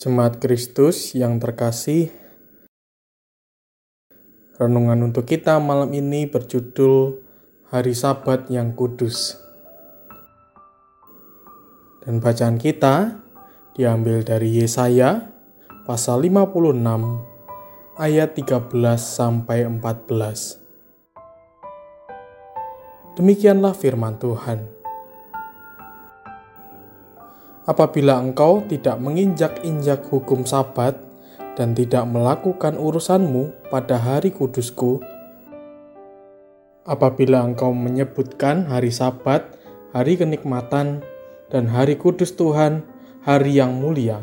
Jemaat Kristus yang terkasih, renungan untuk kita malam ini berjudul Hari Sabat yang Kudus. Dan bacaan kita diambil dari Yesaya pasal 56 ayat 13 sampai 14. Demikianlah firman Tuhan apabila engkau tidak menginjak-injak hukum Sabat dan tidak melakukan urusanmu pada hari kudusku, apabila engkau menyebutkan hari Sabat, hari kenikmatan, dan hari kudus Tuhan, hari yang mulia.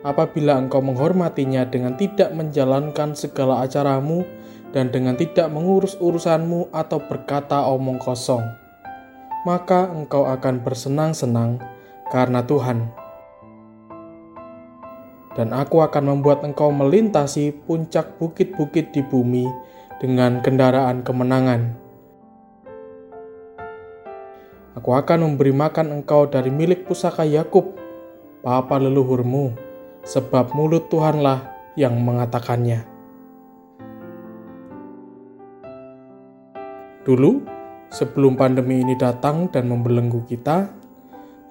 Apabila engkau menghormatinya dengan tidak menjalankan segala acaramu dan dengan tidak mengurus urusanmu atau berkata omong kosong maka engkau akan bersenang-senang karena Tuhan. Dan aku akan membuat engkau melintasi puncak bukit-bukit di bumi dengan kendaraan kemenangan. Aku akan memberi makan engkau dari milik pusaka Yakub, papa leluhurmu, sebab mulut Tuhanlah yang mengatakannya. Dulu, Sebelum pandemi ini datang dan membelenggu kita,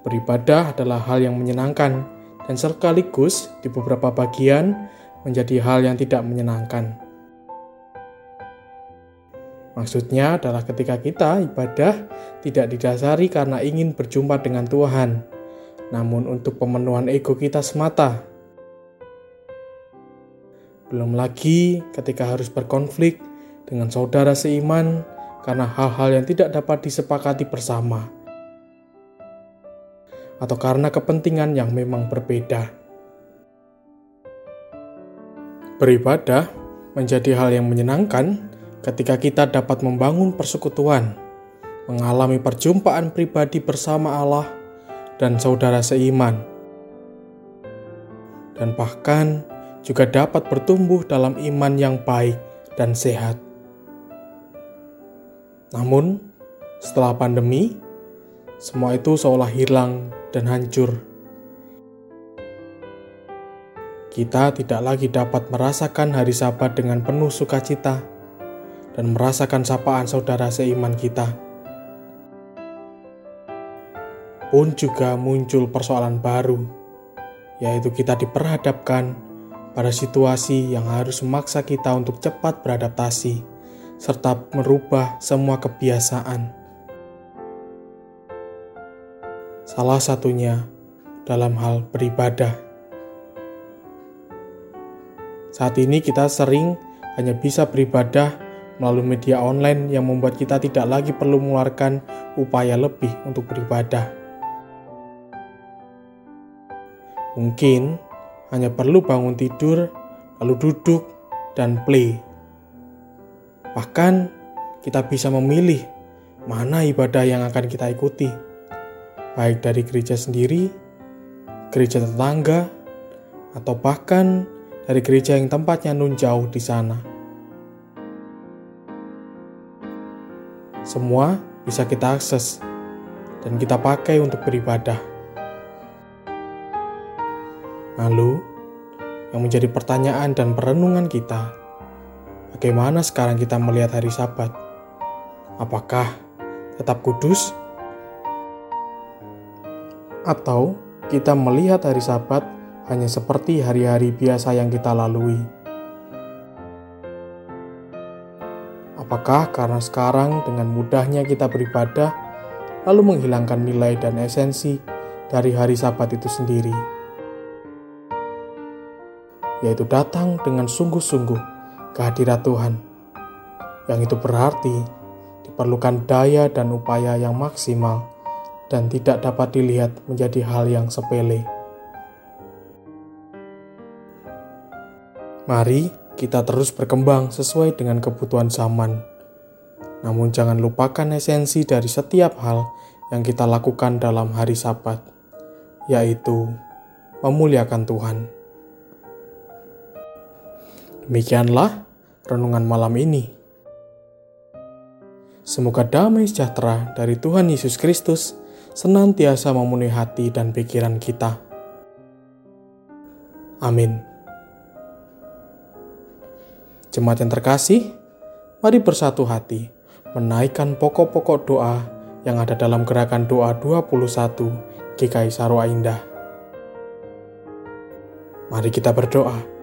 beribadah adalah hal yang menyenangkan dan sekaligus di beberapa bagian menjadi hal yang tidak menyenangkan. Maksudnya adalah ketika kita ibadah tidak didasari karena ingin berjumpa dengan Tuhan, namun untuk pemenuhan ego kita semata. Belum lagi ketika harus berkonflik dengan saudara seiman karena hal-hal yang tidak dapat disepakati bersama, atau karena kepentingan yang memang berbeda. Beribadah menjadi hal yang menyenangkan ketika kita dapat membangun persekutuan, mengalami perjumpaan pribadi bersama Allah dan saudara seiman, dan bahkan juga dapat bertumbuh dalam iman yang baik dan sehat. Namun, setelah pandemi, semua itu seolah hilang dan hancur. Kita tidak lagi dapat merasakan hari Sabat dengan penuh sukacita dan merasakan sapaan saudara seiman kita. Pun juga muncul persoalan baru, yaitu kita diperhadapkan pada situasi yang harus memaksa kita untuk cepat beradaptasi serta merubah semua kebiasaan. Salah satunya dalam hal beribadah. Saat ini kita sering hanya bisa beribadah melalui media online yang membuat kita tidak lagi perlu mengeluarkan upaya lebih untuk beribadah. Mungkin hanya perlu bangun tidur, lalu duduk, dan play Bahkan kita bisa memilih mana ibadah yang akan kita ikuti, baik dari gereja sendiri, gereja tetangga, atau bahkan dari gereja yang tempatnya nun jauh di sana. Semua bisa kita akses dan kita pakai untuk beribadah. Lalu, yang menjadi pertanyaan dan perenungan kita Bagaimana sekarang kita melihat hari Sabat? Apakah tetap kudus? Atau kita melihat hari Sabat hanya seperti hari-hari biasa yang kita lalui? Apakah karena sekarang dengan mudahnya kita beribadah, lalu menghilangkan nilai dan esensi dari hari Sabat itu sendiri, yaitu datang dengan sungguh-sungguh kehadirat Tuhan. Yang itu berarti diperlukan daya dan upaya yang maksimal dan tidak dapat dilihat menjadi hal yang sepele. Mari kita terus berkembang sesuai dengan kebutuhan zaman. Namun jangan lupakan esensi dari setiap hal yang kita lakukan dalam hari Sabat, yaitu memuliakan Tuhan. Demikianlah renungan malam ini. Semoga damai sejahtera dari Tuhan Yesus Kristus senantiasa memenuhi hati dan pikiran kita. Amin. Jemaat yang terkasih, mari bersatu hati menaikkan pokok-pokok doa yang ada dalam gerakan doa 21 GKI Sarwa Indah. Mari kita berdoa